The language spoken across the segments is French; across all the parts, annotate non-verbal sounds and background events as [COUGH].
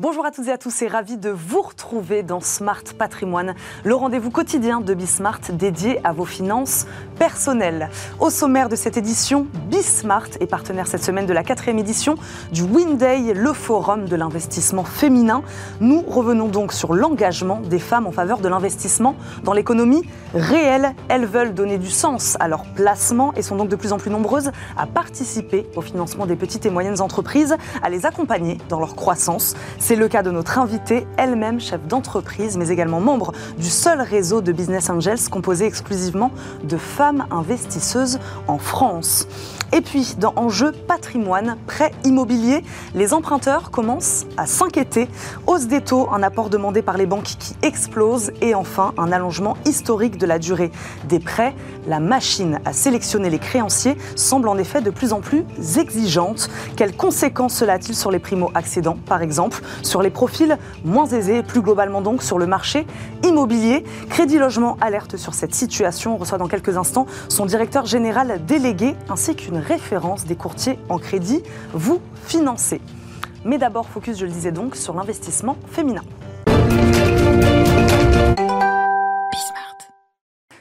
Bonjour à toutes et à tous et ravi de vous retrouver dans Smart Patrimoine, le rendez-vous quotidien de Bismart dédié à vos finances personnelles. Au sommaire de cette édition, Bismart est partenaire cette semaine de la quatrième édition du Winday, le forum de l'investissement féminin. Nous revenons donc sur l'engagement des femmes en faveur de l'investissement dans l'économie réelle. Elles veulent donner du sens à leur placement et sont donc de plus en plus nombreuses à participer au financement des petites et moyennes entreprises, à les accompagner dans leur croissance. C'est le cas de notre invitée, elle-même chef d'entreprise, mais également membre du seul réseau de Business Angels composé exclusivement de femmes investisseuses en France. Et puis, dans Enjeu patrimoine, prêt immobilier, les emprunteurs commencent à s'inquiéter. Hausse des taux, un apport demandé par les banques qui explose et enfin un allongement historique de la durée des prêts. La machine à sélectionner les créanciers semble en effet de plus en plus exigeante. Quelles conséquences cela a-t-il sur les primo-accédants, par exemple, sur les profils moins aisés plus globalement donc sur le marché immobilier? Crédit Logement alerte sur cette situation. On reçoit dans quelques instants son directeur général délégué ainsi qu'une référence des courtiers en crédit vous financez. Mais d'abord, focus, je le disais donc, sur l'investissement féminin.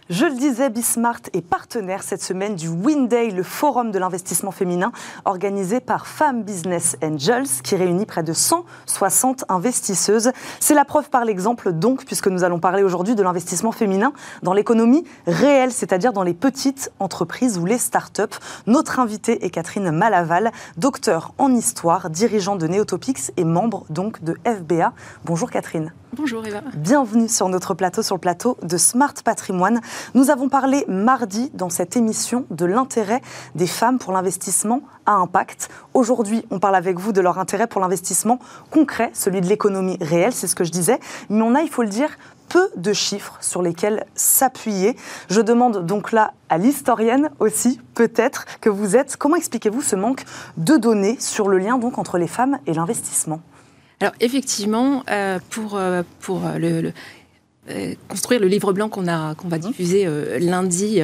Je le disais, Bismart est partenaire cette semaine du Winday, le forum de l'investissement féminin organisé par Femmes Business Angels qui réunit près de 160 investisseuses. C'est la preuve par l'exemple donc, puisque nous allons parler aujourd'hui de l'investissement féminin dans l'économie réelle, c'est-à-dire dans les petites entreprises ou les start-up. Notre invitée est Catherine Malaval, docteur en histoire, dirigeant de Neotopics et membre donc de FBA. Bonjour Catherine. Bonjour Eva. Bienvenue sur notre plateau, sur le plateau de Smart Patrimoine. Nous avons parlé mardi dans cette émission de l'intérêt des femmes pour l'investissement à impact. Aujourd'hui, on parle avec vous de leur intérêt pour l'investissement concret, celui de l'économie réelle, c'est ce que je disais. Mais on a, il faut le dire, peu de chiffres sur lesquels s'appuyer. Je demande donc là à l'historienne aussi, peut-être, que vous êtes. Comment expliquez-vous ce manque de données sur le lien donc entre les femmes et l'investissement? Alors effectivement, euh, pour, euh, pour le, euh, construire le livre blanc qu'on qu'on va mhm. diffuser lundi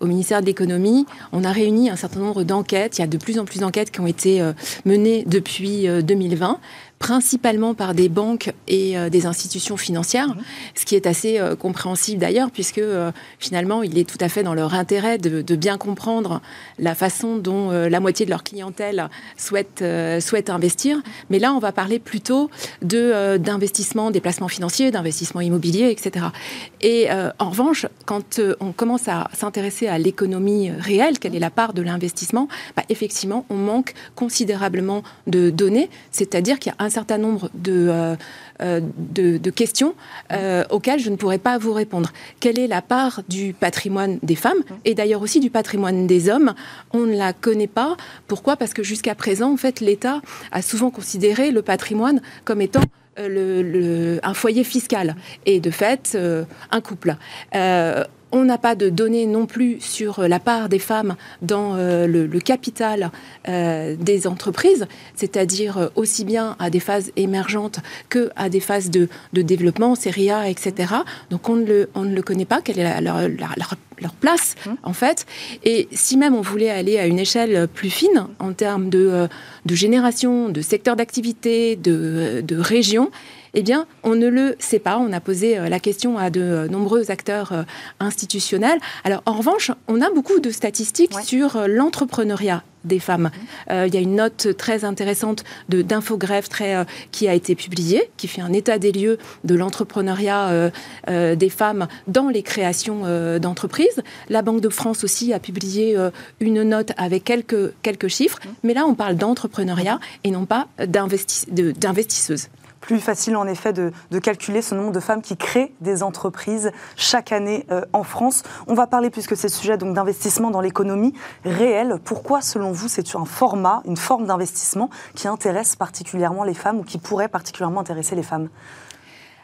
au ministère de l'économie, on a réuni un certain nombre d'enquêtes. Il y a de plus en plus d'enquêtes qui ont été menées depuis 2020 principalement par des banques et euh, des institutions financières, mhm. ce qui est assez euh, compréhensible d'ailleurs, puisque euh, finalement, il est tout à fait dans leur intérêt de, bien comprendre la façon dont la moitié de leur clientèle souhaite, souhaite investir. Mais là, on va parler plutôt de, d'investissement, des placements financiers, d'investissement immobilier, etc. Et en revanche, quand on commence à s'intéresser à l'économie réelle, quelle est la part de l'investissement, bah, effectivement, on manque considérablement de données, c'est-à-dire qu'il y a un certain nombre de, euh, euh, de, questions euh, auxquelles je ne pourrais pas vous répondre. Quelle est la part du patrimoine des femmes et d'ailleurs aussi du patrimoine des hommes? On ne la connaît pas. Pourquoi? Parce que jusqu'à présent, en fait, l'État a souvent considéré le patrimoine comme étant le, un foyer fiscal et de fait un couple. On n'a pas de données non plus sur euh, la part des femmes dans euh, le, capital euh, des entreprises, c'est-à-dire aussi bien à des phases émergentes que à des phases de, développement, série A, etc. Donc on ne le, on ne le connaît pas, quelle est leur, place mmh. en fait. Et si même on voulait aller à une échelle plus fine en termes de, de génération, de secteur d'activité, de, de région, eh bien, on ne le sait pas. On a posé euh, la question à de euh, nombreux acteurs euh, institutionnels. Alors, en revanche, on a beaucoup de statistiques sur l'entrepreneuriat des femmes. il y a une note très intéressante de d'Infogreffe très qui a été publiée, qui fait un état des lieux de l'entrepreneuriat des femmes dans les créations d'entreprises. La Banque de France aussi a publié une note avec quelques quelques chiffres, mais là on parle d'entrepreneuriat et non pas d'investisseuses plus facile en effet de, calculer ce nombre de femmes qui créent des entreprises chaque année euh, en France. On va parler, puisque c'est le sujet d'investissement dans l'économie réelle, pourquoi selon vous c'est un format, une forme d'investissement qui intéresse particulièrement les femmes ou qui pourrait particulièrement intéresser les femmes?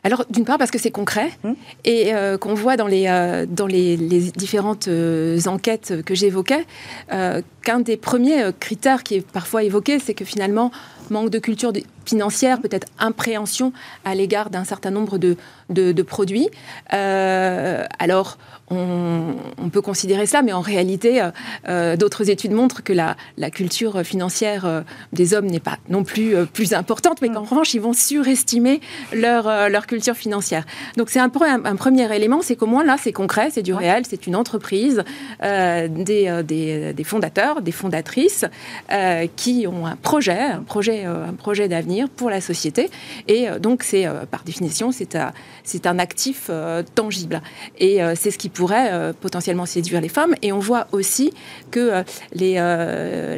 Alors, d'une part, parce que c'est concret hum. et euh, qu'on voit dans les, euh, dans les, différentes enquêtes que j'évoquais, qu'un des premiers critères qui est parfois évoqué, c'est que finalement, manque de culture financière, peut-être impréhension à l'égard d'un certain nombre de, de, produits. Euh, alors, on, peut considérer cela, mais en réalité, euh, euh, d'autres études montrent que la, la culture financière des hommes n'est pas non plus plus importante, mais qu'en revanche, ils vont surestimer leur, leur culture financière. Donc, c'est un, un, premier élément, c'est qu'au moins là, c'est concret, c'est du réel, c'est une entreprise, des, des, des, fondateurs, des fondatrices qui ont un projet, un projet, un projet d'avenir pour la société. Et donc, c'est par définition, c'est un actif euh, tangible. Et euh, c'est ce qui pourrait euh, potentiellement séduire les femmes. Et on voit aussi que les,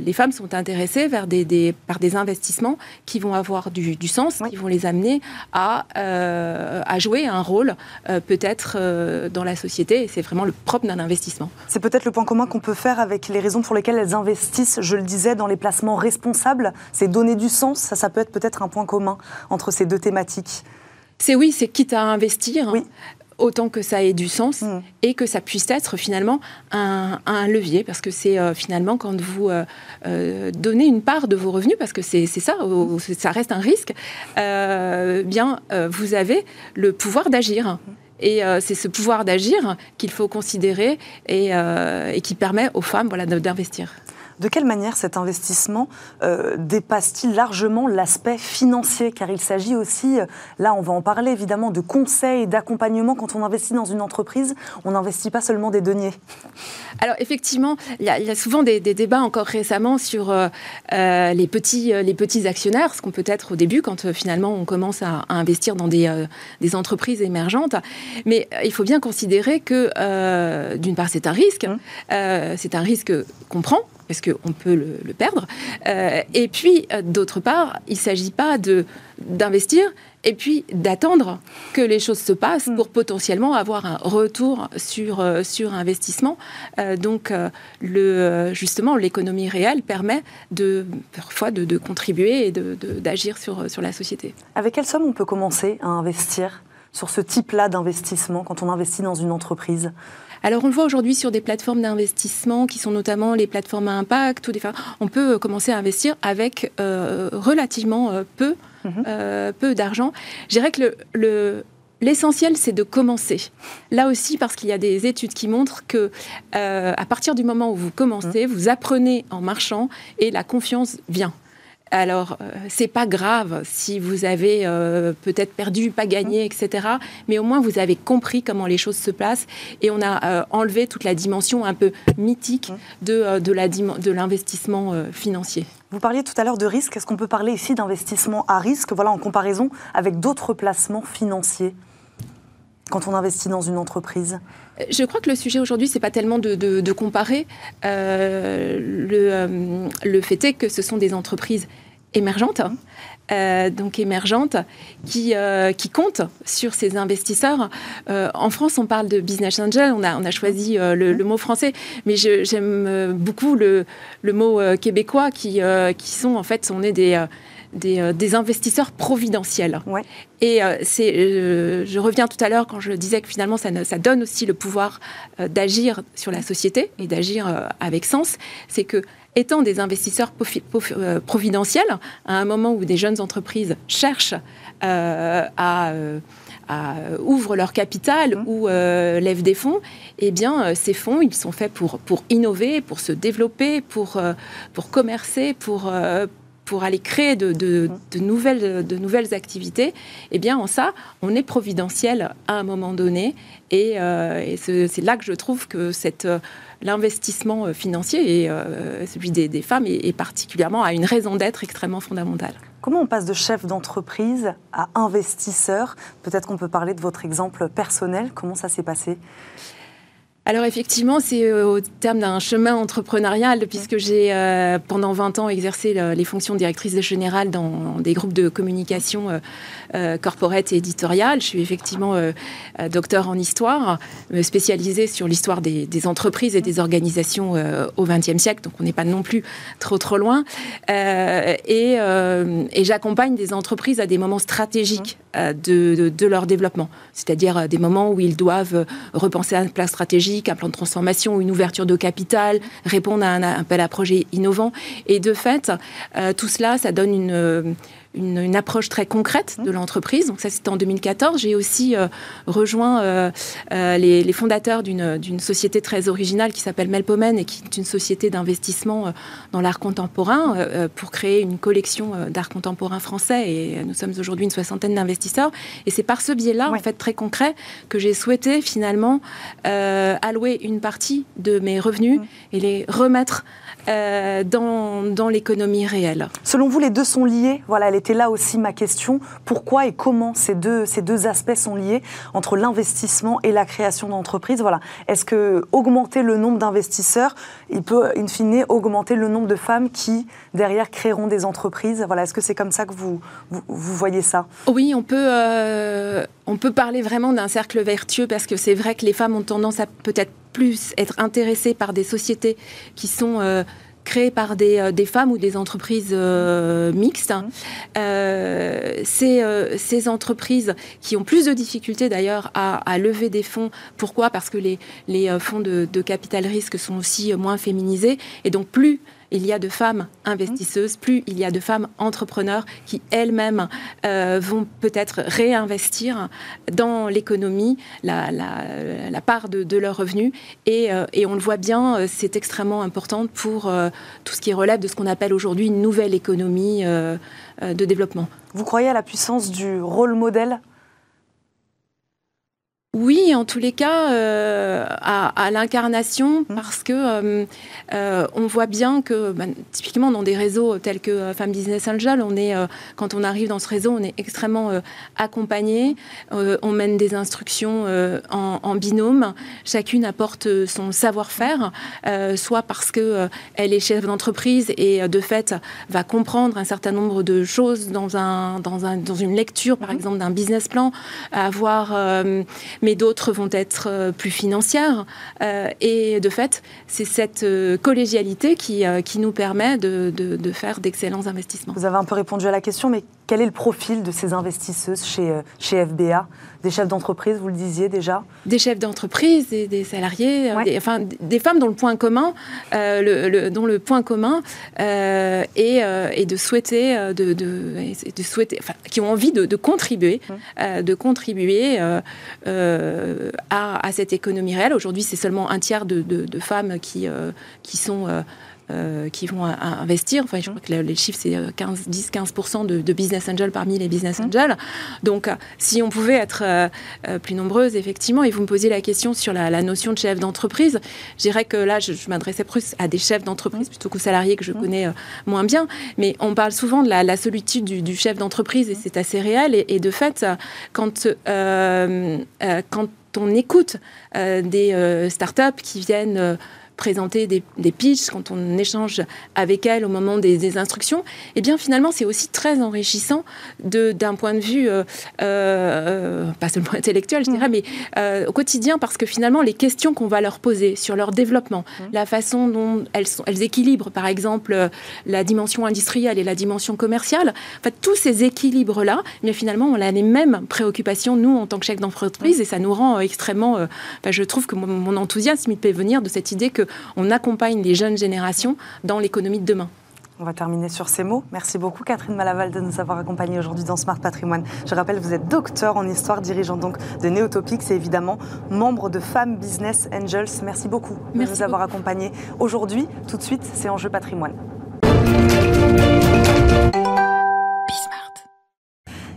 les femmes sont intéressées vers des, par des investissements qui vont avoir du, sens, qui vont les amener à, à jouer un rôle peut-être dans la société. Et c'est vraiment le propre d'un investissement. C'est peut-être le point commun qu'on peut faire avec les raisons pour lesquelles elles investissent, je le disais, dans les placements responsables. C'est donner du sens. Ça, ça peut être peut-être un point commun entre ces deux thématiques. C'est oui, c'est quitte à investir. autant que ça ait du sens mm. et que ça puisse être finalement un, levier, parce que c'est euh, finalement quand vous euh, euh, donnez une part de vos revenus, parce que c'est ça, ça reste un risque, bien vous avez le pouvoir d'agir. Et c'est ce pouvoir d'agir qu'il faut considérer et, et, qui permet aux femmes voilà, d'investir. De quelle manière cet investissement euh, dépasse-t-il largement l'aspect financier? Car il s'agit aussi, euh, là on va en parler évidemment, de conseils, d'accompagnement. Quand on investit dans une entreprise, on n'investit pas seulement des deniers. Alors effectivement, il y, a souvent des, débats encore récemment sur euh, les, petits, les petits actionnaires, ce qu'on peut être au début quand finalement on commence à, investir dans des, des, entreprises émergentes. Mais il faut bien considérer que d'une part c'est un risque, mmh. c'est un risque qu'on prend parce qu'on peut le, perdre. Euh, et puis, euh, d'autre part, il ne s'agit pas d'investir et puis d'attendre que les choses se passent pour potentiellement avoir un retour sur, euh, sur investissement. donc, le, justement, l'économie réelle permet de, parfois de, contribuer et d'agir sur, sur la société. Avec quelle somme on peut commencer à investir sur ce type-là d'investissement quand on investit dans une entreprise? Alors on le voit aujourd'hui sur des plateformes d'investissement qui sont notamment les plateformes à impact. Ou des... On peut euh, commencer à investir avec euh, relativement euh, peu, mhm. peu d'argent. Je dirais que le, L'essentiel, c'est de commencer. Là aussi, parce qu'il y a des études qui montrent que à partir du moment où vous commencez, mhm. vous apprenez en marchant et la confiance vient. Alors, euh, c'est pas grave si vous avez euh, peut-être perdu, pas gagné, etc. Mais au moins, vous avez compris comment les choses se passent et on a euh, enlevé toute la dimension un peu mythique de, de l'investissement financier. Vous parliez tout à l'heure de risque. Est-ce qu'on peut parler ici d'investissement à risque, voilà, en comparaison avec d'autres placements financiers quand on investit dans une entreprise je crois que le sujet aujourd'hui, c'est pas tellement de, comparer. le, le, fait est que ce sont des entreprises émergentes, hein. euh, donc émergentes, qui, euh, qui comptent sur ces investisseurs. Euh, en France, on parle de business angel, on a, on a choisi le, mot français, mais j'aime beaucoup le, le, mot québécois qui, qui sont, en fait, on est des... Des, des, investisseurs providentiels. Et c'est, je reviens tout à l'heure quand je disais que finalement ça, ça donne aussi le pouvoir d'agir sur la société et d'agir avec sens. C'est que étant des investisseurs euh, providentiels, à un moment où des jeunes entreprises cherchent euh, à, euh, ouvrir leur capital mmh. ou lèvent des fonds, eh bien, ces fonds, ils sont faits pour, pour innover, pour se développer, pour, pour commercer, pour, pour aller créer de, nouvelles, activités, eh bien, en ça, on est providentiel à un moment donné. Et, et c'est là que je trouve que cette l'investissement euh, financier et euh, celui des, femmes est, particulièrement à une raison d'être extrêmement fondamentale. Comment on passe de chef d'entreprise à investisseur? Peut-être qu'on peut parler de votre exemple personnel. Comment ça s'est passé? Alors effectivement, c'est euh, au terme d'un chemin entrepreneurial, puisque j'ai euh, pendant 20 ans exercé les fonctions de directrice générale dans des groupes de communication euh, corporate et éditoriale. Je suis effectivement docteur en histoire, spécialisée sur l'histoire des, entreprises et des organisations au XXe siècle, donc on n'est pas non plus trop trop loin. et, j'accompagne des entreprises à des moments stratégiques de, de leur développement, c'est-à-dire des moments où ils doivent repenser un plan stratégique un plan de transformation, une ouverture de capital, répondre à un appel à projet innovant. Et de fait, euh, tout cela, ça donne une, une, approche très concrète de l'entreprise. Donc ça, c'était en 2014. J'ai aussi rejoint les, fondateurs d'une société très originale qui s'appelle Melpomen et qui est une société d'investissement dans l'art contemporain pour créer une collection d'art contemporain français. Et nous sommes aujourd'hui une soixantaine d'investisseurs. Et c'est par ce biais-là, en fait, très concret, que j'ai souhaité finalement allouer une partie de mes revenus et les remettre euh, dans, dans l'économie réelle. Selon vous, les deux sont liés? Voilà, elle était là aussi ma question. Pourquoi et comment ces deux, ces deux aspects sont liés entre l'investissement et la création d'entreprises? Voilà. Est-ce que augmenter le nombre d'investisseurs, il peut, in fine, augmenter le nombre de femmes qui, derrière, créeront des entreprises? Voilà. Est-ce que c'est comme ça que vous, vous, voyez ça? Oui, on peut, euh, on peut parler vraiment d'un cercle vertueux parce que c'est vrai que les femmes ont tendance à peut-être plus être intéressés par des sociétés qui sont euh, créées par des, euh, des, femmes ou des entreprises euh, mixtes. Mmh. ces, ces, entreprises qui ont plus de difficultés d'ailleurs à, à, lever des fonds. Pourquoi? Parce que les, les fonds de, de, capital risque sont aussi moins féminisés. Et donc plus il y a de femmes investisseuses, plus il y a de femmes entrepreneurs qui elles-mêmes euh, vont peut-être réinvestir dans l'économie la, part de, leurs revenus. Euh, et, on le voit bien, euh, c'est extrêmement important pour tout ce qui relève de ce qu'on appelle aujourd'hui une nouvelle économie de développement. Vous croyez à la puissance du rôle modèle? Oui, en tous les cas, euh, à, l'incarnation, mmh. parce que euh, euh, on voit bien que, bah, typiquement dans des réseaux tels que Femmes Business Angel, on est, quand on arrive dans ce réseau, on est extrêmement accompagné. on mène des instructions en, binôme. Chacune apporte son savoir-faire, soit parce que elle est chef d'entreprise et de fait va comprendre un certain nombre de choses dans un dans, un, dans une lecture, par mmh. exemple, d'un business plan, avoir mais d'autres vont être euh, plus financières. Euh, et de fait, c'est cette euh, collégialité qui, qui nous permet de, de, faire d'excellents investissements. Vous avez un peu répondu à la question, mais quel est le profil de ces investisseuses chez, chez FBA Des chefs d'entreprise, vous le disiez déjà? Des chefs d'entreprise, des, des, salariés, des, enfin des femmes dont le point commun, le, dont le point commun est, est, de souhaiter, de, de, souhaiter, enfin, qui ont envie de, contribuer, de contribuer euh, à, cette économie réelle. Aujourd'hui, c'est seulement un tiers de, femmes qui, euh, qui sont euh, qui vont investir. Enfin, je crois que les chiffres, c'est 10-15% de, business angels parmi les business mmh. angels. Donc, si on pouvait être plus nombreuses, effectivement, et vous me posiez la question sur la, notion de chef d'entreprise, je dirais que là, je, m'adressais plus à des chefs d'entreprise mmh. plutôt qu'aux salariés que je mmh. connais moins bien. Mais on parle souvent de la, solitude du, chef d'entreprise et c'est assez réel. Et, de fait, quand, quand on écoute euh, des euh, startups qui viennent euh, présenter des, des, pitchs, quand on échange avec elles au moment des, instructions, eh bien finalement c'est aussi très enrichissant d'un point de vue, euh, euh, pas seulement [LAUGHS] intellectuel je dirais, mm. mais euh, au quotidien parce que finalement les questions qu'on va leur poser sur leur développement, mm. la façon dont elles, sont, elles équilibrent par exemple la dimension industrielle et la dimension commerciale, en fait tous ces équilibres-là, mais finalement on a les mêmes préoccupations nous en tant que chef d'entreprise mm. et ça nous rend extrêmement, je trouve que mon, mon enthousiasme il peut venir de cette idée que on accompagne les jeunes générations dans l'économie de demain. On va terminer sur ces mots. Merci beaucoup Catherine Malaval de nous avoir accompagnés aujourd'hui dans Smart Patrimoine. Je rappelle, vous êtes docteur en histoire, dirigeant donc de Neotopics et évidemment membre de Femmes Business Angels. Merci beaucoup de nous avoir accompagnés aujourd'hui. Tout de suite, c'est Enjeu Patrimoine.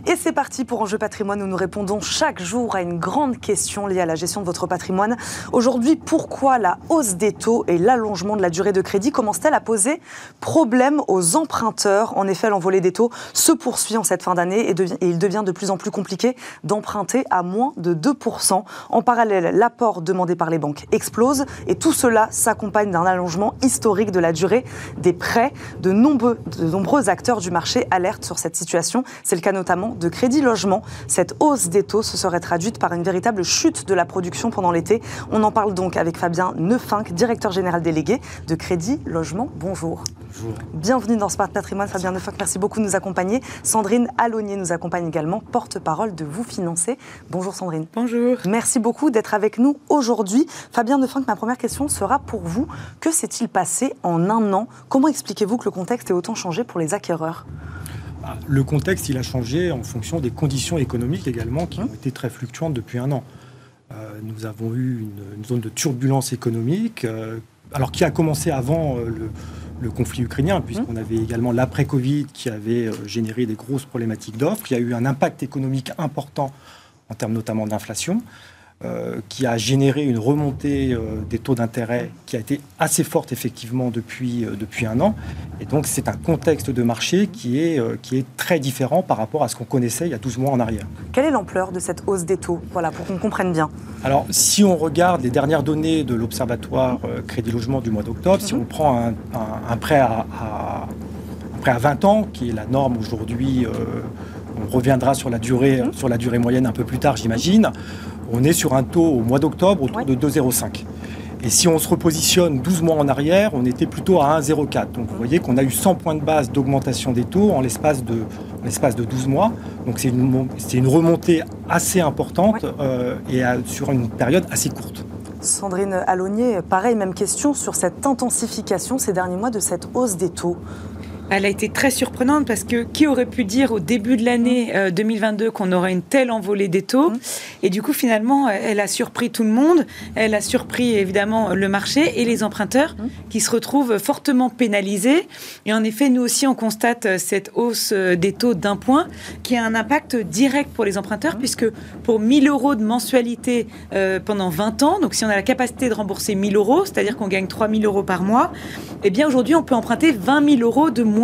Et c'est parti pour Enjeu patrimoine où nous répondons chaque jour à une grande question liée à la gestion de votre patrimoine. Aujourd'hui, pourquoi la hausse des taux et l'allongement de la durée de crédit commencent-elles à poser problème aux emprunteurs? En effet, l'envolée des taux se poursuit en cette fin d'année et, il devient de plus en plus compliqué d'emprunter à moins de 2%. En parallèle, l'apport demandé par les banques explose et tout cela s'accompagne d'un allongement historique de la durée des prêts. De nombreux, de nombreux acteurs du marché alertent sur cette situation. C'est le cas notamment de Crédit Logement. Cette hausse des taux se serait traduite par une véritable chute de la production pendant l'été. On en parle donc avec Fabien Neufinck, directeur général délégué de Crédit Logement. Bonjour. Bonjour. Bienvenue dans Smart Patrimoine, Fabien Neufinck. Merci beaucoup de nous accompagner. Sandrine Alonier nous accompagne également, porte-parole de Vous Financer. Bonjour Sandrine. Bonjour. Merci beaucoup d'être avec nous aujourd'hui. Fabien Neufinck, ma première question sera pour vous. Que s'est-il passé en un an? Comment expliquez-vous que le contexte ait autant changé pour les acquéreurs? Le contexte, a changé en fonction des conditions économiques également qui ont été très fluctuantes depuis un an. nous avons eu une, zone de turbulence économique, alors qui a commencé avant le, le conflit ukrainien, puisqu'on avait également l'après-Covid qui avait généré des grosses problématiques d'offres. Il y a eu un impact économique important en termes notamment d'inflation. Euh, qui a généré une remontée euh, des taux d'intérêt qui a été assez forte effectivement depuis, euh, depuis un an. Et donc c'est un contexte de marché qui est, qui est très différent par rapport à ce qu'on connaissait il y a 12 mois en arrière. Quelle est l'ampleur de cette hausse des taux? Voilà, pour qu'on comprenne bien. Alors si on regarde les dernières données de l'Observatoire Crédit Logement du mois d'octobre, si mhm. on prend un, prêt à, un prêt à 20 ans, qui est la norme aujourd'hui, on reviendra sur la durée, mhm. sur la durée moyenne un peu plus tard j'imagine, on est sur un taux au mois d'octobre autour de 2,05. Et si on se repositionne 12 mois en arrière, on était plutôt à 1,04. Donc vous voyez qu'on a eu 100 points de base d'augmentation des taux en l'espace de, l'espace de 12 mois. Donc c'est une, une, remontée assez importante euh, et sur une période assez courte. Sandrine Alonier, pareil, même question sur cette intensification ces derniers mois de cette hausse des taux elle a été très surprenante parce que qui aurait pu dire au début de l'année 2022 mmh. euh, qu'on aurait une telle envolée des taux mmh. Et du coup, finalement, elle a surpris tout le monde. Elle a surpris évidemment le marché et les emprunteurs mmh. qui se retrouvent fortement pénalisés. Et en effet, nous aussi, on constate euh, cette hausse euh, des taux d'un point qui a un impact direct pour les emprunteurs puisque pour 1000 euros de mensualité pendant 20 ans, donc si on a la capacité de rembourser 1000 euros, c'est-à-dire qu'on gagne 3000 euros par mois, eh bien aujourd'hui, on peut emprunter 20 000 euros de moins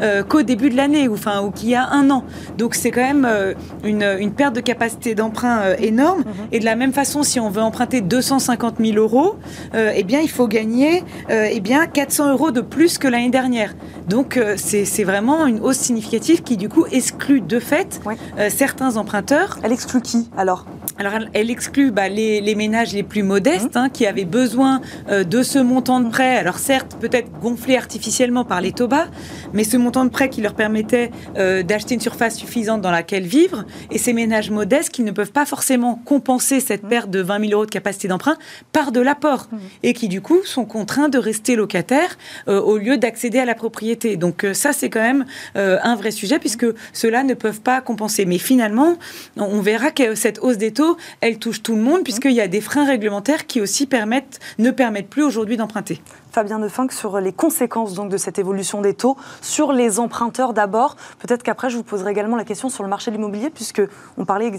euh, qu'au début de l'année, ou, enfin, ou qu'il y a un an. Donc c'est quand même euh, une, perte de capacité d'emprunt euh, énorme. Mhm. Et de la même façon, si on veut emprunter 250 000 euros, eh bien, il faut gagner eh bien, 400 euros de plus que l'année dernière. Donc c'est vraiment une hausse significative qui, du coup, exclut de fait certains emprunteurs. Elle exclut qui alors? Alors, elle exclut bah, les, ménages les plus modestes mhm. hein, qui avaient besoin de ce montant de prêt. Alors, certes, peut-être gonflé artificiellement par les taux bas, mais ce montant de prêt qui leur permettait euh, d'acheter une surface suffisante dans laquelle vivre, et ces ménages modestes qui ne peuvent pas forcément compenser cette mmh. perte de 20 000 euros de capacité d'emprunt par de l'apport, mmh. et qui du coup sont contraints de rester locataires euh, au lieu d'accéder à la propriété. Donc euh, ça, c'est quand même un vrai sujet, puisque ceux-là ne peuvent pas compenser. Mais finalement, on verra que cette hausse des taux, elle touche tout le monde, puisqu'il y a des freins réglementaires qui aussi permettent, ne permettent plus aujourd'hui d'emprunter. Fabien Nefinck sur les conséquences donc de cette évolution des taux sur les emprunteurs d'abord. Peut-être qu'après je vous poserai également la question sur le marché de l'immobilier puisque on parlait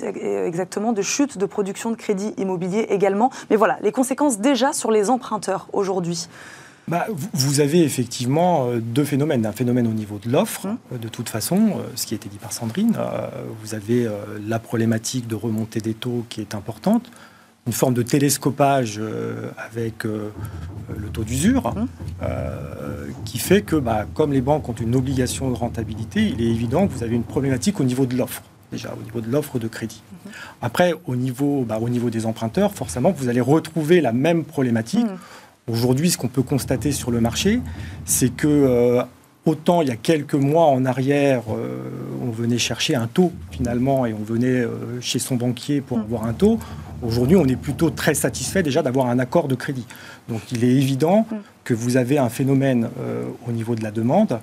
exactement de chute de production de crédit immobilier également. Mais voilà, les conséquences déjà sur les emprunteurs aujourd'hui. Bah, vous avez effectivement euh, deux phénomènes. Un phénomène au niveau de l'offre, hum. euh, de toute façon, euh, ce qui a été dit par Sandrine. Vous avez la problématique de remontée des taux qui est importante une forme de télescopage avec le taux d'usure, euh, qui fait que, bah, comme les banques ont une obligation de rentabilité, il est évident que vous avez une problématique au niveau de l'offre, déjà au niveau de l'offre de crédit. Mmh. Après, au niveau, bah, au niveau des emprunteurs, forcément, vous allez retrouver la même problématique. Mmh. Aujourd'hui, ce qu'on peut constater sur le marché, c'est que Autant il y a quelques mois en arrière, on venait chercher un taux finalement et on venait chez son banquier pour avoir un taux. Aujourd'hui, on est plutôt très satisfait déjà d'avoir un accord de crédit. Donc il est évident mm. que vous avez un phénomène euh, au niveau de la demande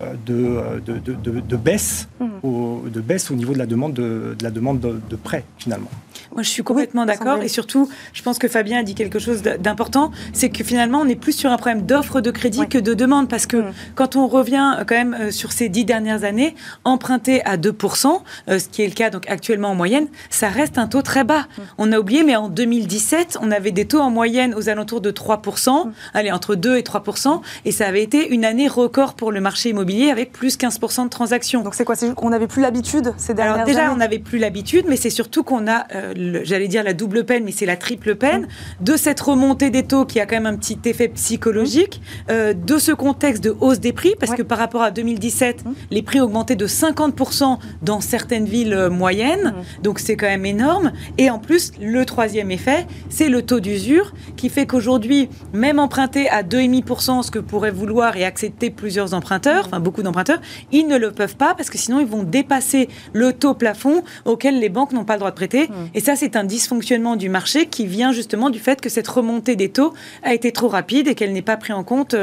euh, euh, de, de, de, baisse, mm. au, de baisse au niveau de la demande de, la demande de, prêt finalement. Moi, je suis complètement d'accord. Et surtout, je pense que Fabien a dit quelque chose d'important, c'est que finalement, on est plus sur un problème d'offre de crédit que de demande. Parce que mm. quand on revient quand même sur ces dix dernières années, emprunter à 2%, ce qui est le cas donc actuellement en moyenne, ça reste un taux très bas. Mm. On a oublié, mais en 2017, on avait des taux en moyenne aux alentours de 3%, allez, entre 2 et 3%. Et ça avait été une année record pour le marché immobilier avec plus 15% de transactions. Donc c'est quoi? C'est qu'on n'avait plus l'habitude ces dernières Alors déjà, on n'avait plus l'habitude, mais c'est surtout qu'on a, euh, j'allais dire la double peine, mais c'est la triple peine, mmh. de cette remontée des taux qui a quand même un petit effet psychologique, mmh. euh, de ce contexte de hausse des prix, parce que par rapport à 2017, mmh. les prix augmentaient de 50% dans certaines villes euh, moyennes, donc c'est quand même énorme. Et en plus, le troisième effet, c'est le taux d'usure, qui fait qu'aujourd'hui, même emprunter à 2,5%, ce que pourraient vouloir et accepter plusieurs emprunteurs, enfin beaucoup d'emprunteurs, ils ne le peuvent pas parce que sinon ils vont dépasser le taux plafond auquel les banques n'ont pas le droit de prêter. Et ça, c'est un dysfonctionnement du marché qui vient justement du fait que cette remontée des taux a été trop rapide et qu'elle n'est pas prise en compte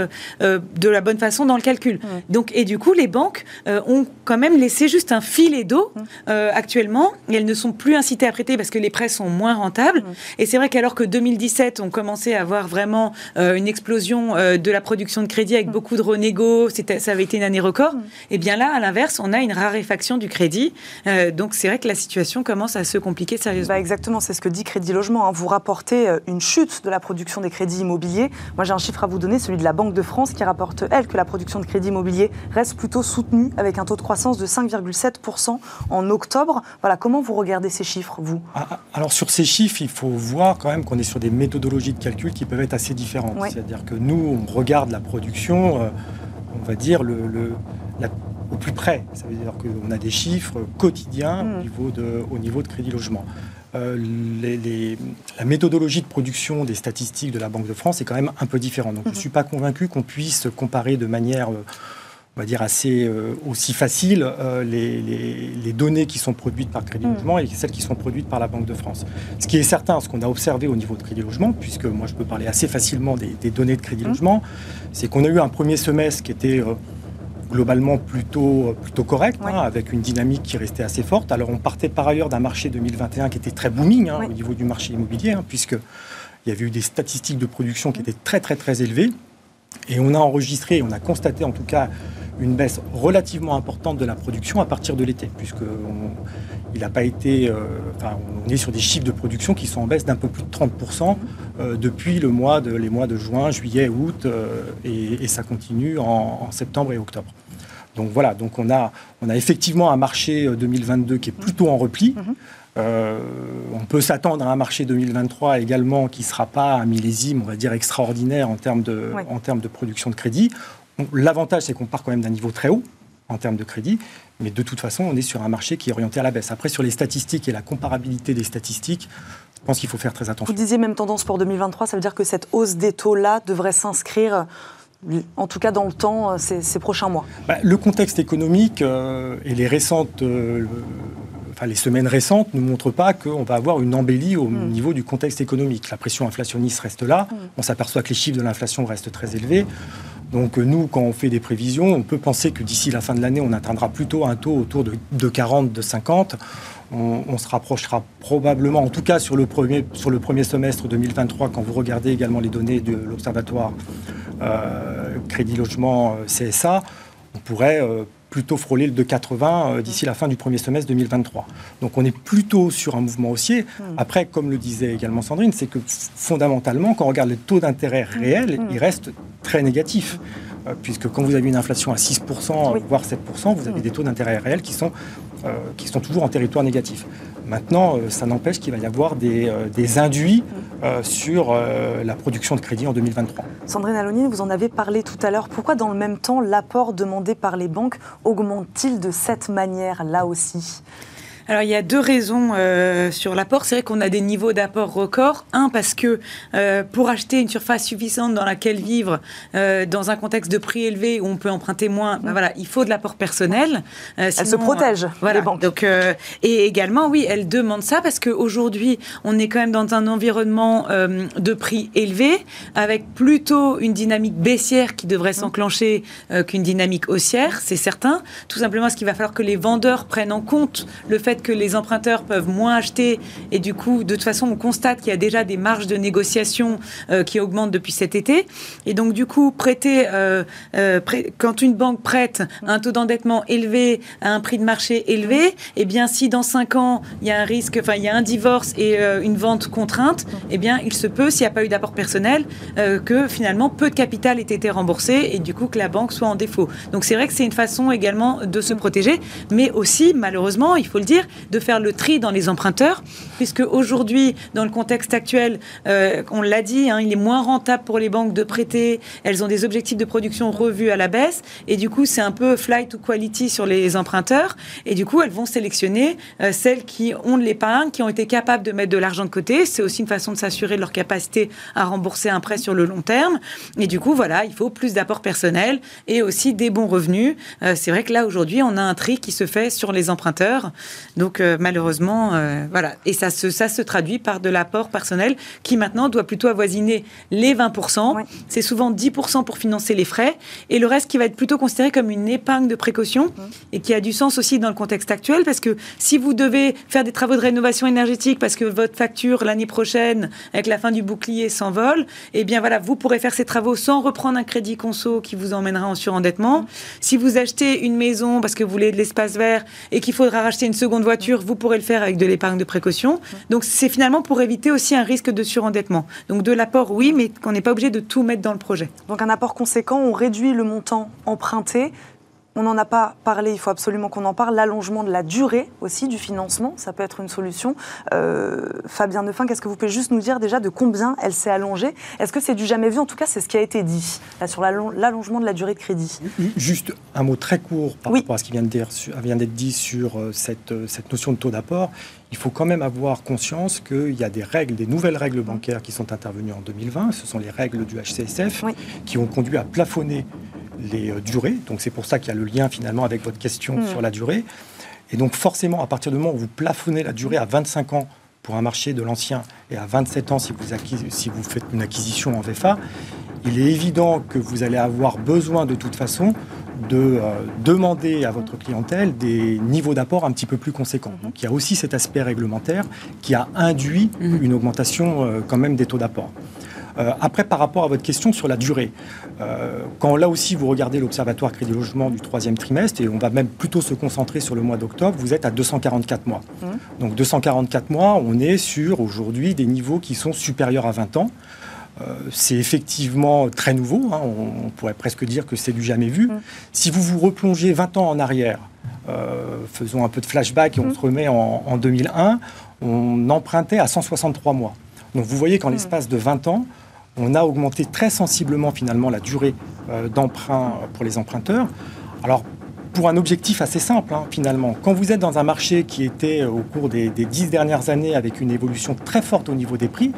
de la bonne façon dans le calcul. Donc, et du coup, les banques ont quand même laissé juste un filet d'eau actuellement et elles ne sont plus incitées à prêter parce que les prêts sont moins rentables. Et c'est vrai qu'alors que 2017, on commençait à avoir vraiment une explosion de la production de crédit avec beaucoup de renégo, ça avait été une année record, et eh bien là, à l'inverse, on a une raréfaction du crédit. donc c'est vrai que la situation commence à se compliquer sérieusement. Bah exactement, c'est ce que dit Crédit Logement. Hein. Vous rapportez une chute de la production des crédits immobiliers. Moi, j'ai un chiffre à vous donner, celui de la Banque de France, qui rapporte, elle, que la production de crédit immobilier reste plutôt soutenue, avec un taux de croissance de 5,7% en octobre. Voilà, comment vous regardez ces chiffres, vous? Ah, ah, Alors, sur ces chiffres, il faut voir quand même qu'on est sur des méthodologies de calcul qui peuvent être assez différentes. C'est-à-dire que nous, on regarde la production, euh, on va dire, le, au plus près. Ça veut dire qu'on a des chiffres quotidiens au, hmm. niveau de, au niveau de crédit logement. Euh, la méthodologie de production des statistiques de la Banque de France est quand même un peu différente. Donc, je ne suis pas convaincu qu'on puisse comparer de manière euh, on va dire, assez euh, aussi facile euh, les, données qui sont produites par Crédit mm. Logement et celles qui sont produites par la Banque de France. Ce qui est certain, ce qu'on a observé au niveau de Crédit Logement, puisque moi je peux parler assez facilement des, données de Crédit mm. Logement, c'est qu'on a eu un premier semestre qui était euh, globalement plutôt, plutôt correct, hein, avec une dynamique qui restait assez forte. Alors on partait par ailleurs d'un marché 2021 qui était très booming hein, au niveau du marché immobilier, hein, puisque il y avait eu des statistiques de production qui étaient très très très élevées. Et on a enregistré, on a constaté en tout cas une baisse relativement importante de la production à partir de l'été, puisque il n'a pas été, euh, enfin, on est sur des chiffres de production qui sont en baisse d'un peu plus de 30% euh, depuis le mois de, les mois de juin, juillet, août, euh, et, ça continue en, septembre et octobre. Donc voilà, donc on a, on a effectivement un marché 2022 qui est plutôt en repli. on peut s'attendre à un marché 2023 également qui ne sera pas un millésime, on va dire, extraordinaire en termes de, en termes de production de crédit. L'avantage, c'est qu'on part quand même d'un niveau très haut en termes de crédit, mais de toute façon, on est sur un marché qui est orienté à la baisse. Après, sur les statistiques et la comparabilité des statistiques, je pense qu'il faut faire très attention. Vous disiez même tendance pour 2023, ça veut dire que cette hausse des taux-là devrait s'inscrire en tout cas dans le temps, euh, ces, prochains mois bah, Le contexte économique euh, et les récentes, euh, enfin les semaines récentes ne montrent pas qu'on va avoir une embellie au hmm. niveau du contexte économique. La pression inflationniste reste là. Hmm. On s'aperçoit que les chiffres de l'inflation restent très élevés. Donc nous, quand on fait des prévisions, on peut penser que d'ici la fin de l'année, on atteindra plutôt un taux autour de, 40, de 50. On, se rapprochera probablement, en tout cas sur le, premier, semestre 2023, quand vous regardez également les données de l'Observatoire euh, Crédit Logement euh, CSA, on pourrait euh, plutôt frôler le 2,80 d'ici la fin du premier semestre 2023. Donc on est plutôt sur un mouvement haussier. Hmm. Après, comme le disait également Sandrine, c'est que fondamentalement, quand on regarde les taux d'intérêt hmm. réels, ils restent très négatifs. puisque quand vous avez une inflation à 6%, voire 7%, vous avez des taux d'intérêt réels qui sont, qui sont toujours en territoire négatif. Maintenant, ça n'empêche qu'il va y avoir des, des induits euh, sur euh, la production de crédit en 2023. Sandrine Alonine, vous en avez parlé tout à l'heure. Pourquoi, dans le même temps, l'apport demandé par les banques augmente-t-il de cette manière, là aussi? Alors il y a deux raisons euh, sur l'apport. C'est vrai qu'on a des niveaux d'apport records. Un, parce que euh, pour acheter une surface suffisante dans laquelle vivre, euh, dans un contexte de prix élevé où on peut emprunter moins, ben voilà, il faut de l'apport personnel. elle se protège, voilà. les banques. Donc, et également, oui, elle demande ça parce qu'aujourd'hui, on est quand même dans un environnement de prix élevé, avec plutôt une dynamique baissière qui devrait s'enclencher qu'une dynamique haussière, c'est certain. Tout simplement parce qu'il va falloir que les vendeurs prennent en compte le fait que les emprunteurs peuvent moins acheter et du coup, de toute façon, on constate qu'il y a déjà des marges de négociation euh, qui augmentent depuis cet été. Et donc, du coup, prêter, euh, euh, quand une banque prête un taux d'endettement élevé à un prix de marché élevé, eh bien, si dans cinq ans, il y a un risque, enfin, il y a un divorce et une vente contrainte, eh bien, il se peut, s'il n'y a pas eu d'apport personnel, que finalement, peu de capital ait été remboursé et du coup, que la banque soit en défaut. Donc, c'est vrai que c'est une façon également de se protéger, mais aussi, malheureusement, il faut le dire, de faire le tri dans les emprunteurs, puisque aujourd'hui, dans le contexte actuel, euh, on l'a dit, hein, il est moins rentable pour les banques de prêter. Elles ont des objectifs de production revus à la baisse, et du coup, c'est un peu flight to quality sur les emprunteurs. Et du coup, elles vont sélectionner euh, celles qui ont de l'épargne, qui ont été capables de mettre de l'argent de côté. C'est aussi une façon de s'assurer de leur capacité à rembourser un prêt sur le long terme. Et du coup, voilà, il faut plus d'apports personnels et aussi des bons revenus. Euh, c'est vrai que là, aujourd'hui, on a un tri qui se fait sur les emprunteurs. Donc, euh, malheureusement, voilà. Et ça se, ça se traduit par de l'apport personnel qui maintenant doit plutôt avoisiner les 20%. C'est souvent 10% pour financer les frais et le reste qui va être plutôt considéré comme une épargne de précaution et qui a du sens aussi dans le contexte actuel parce que si vous devez faire des travaux de rénovation énergétique parce que votre facture l'année prochaine, avec la fin du bouclier, s'envole, eh bien voilà, vous pourrez faire ces travaux sans reprendre un crédit conso qui vous emmènera en surendettement. Si vous achetez une maison parce que vous voulez de l'espace vert et qu'il faudra racheter une seconde voiture, vous pourrez le faire avec de l'épargne de précaution. Donc c'est finalement pour éviter aussi un risque de surendettement. Donc de l'apport, oui, mais qu'on n'est pas obligé de tout mettre dans le projet. Donc un apport conséquent, on réduit le montant emprunté on n'en a pas parlé, il faut absolument qu'on en parle. L'allongement de la durée aussi du financement, ça peut être une solution. Euh, Fabien Nefin, qu'est-ce que vous pouvez juste nous dire déjà de combien elle s'est allongée? Est-ce que c'est du jamais vu? En tout cas, c'est ce qui a été dit sur l'allongement de la durée de crédit. Juste un mot très court par rapport à ce qui vient d'être dit sur euh, cette, euh, cette notion de taux d'apport il faut quand même avoir conscience qu'il y a des règles, des nouvelles règles bancaires qui sont intervenues en 2020. Ce sont les règles du HCSF qui ont conduit à plafonner les euh, durées. Donc c'est pour ça qu'il y a le lien finalement avec votre question mm. sur la durée. Et donc forcément, à partir du moment où vous plafonnez la durée à 25 ans pour un marché de l'ancien et à 27 ans si vous, si vous faites une acquisition en VFA, il est évident que vous allez avoir besoin de toute façon de euh, demander à votre clientèle des niveaux d'apport un petit peu plus conséquents. Donc il y a aussi cet aspect réglementaire qui a induit mm-hmm. une augmentation euh, quand même des taux d'apport. Euh, après, par rapport à votre question sur la durée, euh, quand là aussi vous regardez l'Observatoire Crédit Logement du troisième trimestre, et on va même plutôt se concentrer sur le mois d'octobre, vous êtes à 244 mois. Mmh. Donc 244 mois, on est sur aujourd'hui des niveaux qui sont supérieurs à 20 ans. Euh, c'est effectivement très nouveau, hein. on, pourrait presque dire que c'est du jamais vu. Mmh. Si vous vous replongez 20 ans en arrière, faisons un peu de flashback et on mmh. se remet en, en 2001, on empruntait à 163 mois. Donc vous voyez qu'en l'espace de 20 ans, on a augmenté très sensiblement finalement la durée euh, d'emprunt pour les emprunteurs. Alors pour un objectif assez simple hein, finalement. Quand vous êtes dans un marché qui était euh, au cours des, dix dernières années avec une évolution très forte au niveau des prix,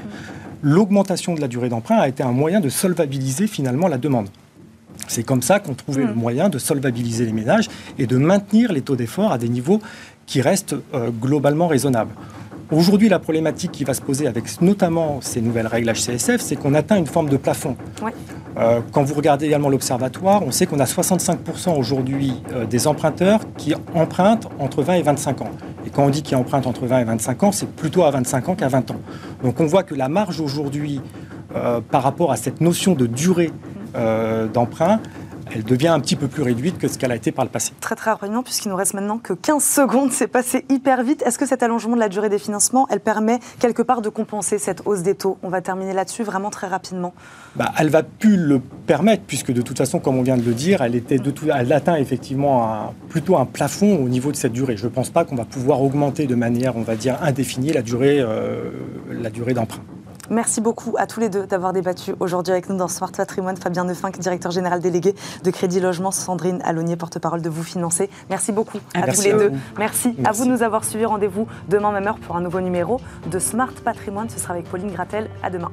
l'augmentation de la durée d'emprunt a été un moyen de solvabiliser finalement la demande. C'est comme ça qu'on trouvait le hmm. moyen de solvabiliser les ménages et de maintenir les taux d'effort à des niveaux qui restent euh, globalement raisonnables. Aujourd'hui, la problématique qui va se poser avec notamment ces nouvelles règles HCSF, c'est qu'on atteint une forme de plafond. Euh, quand vous regardez également l'Observatoire, on sait qu'on a 65% aujourd'hui euh, des emprunteurs qui empruntent entre 20 et 25 ans. Et quand on dit qu'ils empruntent entre 20 et 25 ans, c'est plutôt à 25 ans qu'à 20 ans. Donc on voit que la marge aujourd'hui, euh, par rapport à cette notion de durée d'emprunt, elle devient un petit peu plus réduite que ce qu'elle a été par le passé. Très très rapidement, puisqu'il nous reste maintenant que 15 secondes, c'est passé hyper vite. Est-ce que cet allongement de la durée des financements, elle permet quelque part de compenser cette hausse des taux? On va terminer là-dessus vraiment très rapidement. Bah, elle va plus le permettre, puisque de toute façon, comme on vient de le dire, elle, était de tout, elle atteint effectivement plutôt un plafond au niveau de cette durée. Je ne pense pas qu'on va pouvoir augmenter de manière, on va dire, indéfinie la durée, euh, la durée d'emprunt. Merci beaucoup à tous les deux d'avoir débattu aujourd'hui avec nous dans Smart Patrimoine. Fabien Nefinck, directeur général délégué de Crédit Logement, Sandrine Alonier, porte-parole de Vous Financer. Merci beaucoup à tous les deux. Merci. à vous de nous avoir suivis. Rendez-vous demain même heure pour un nouveau numéro de Smart Patrimoine. Ce sera avec Pauline Gratel. À demain.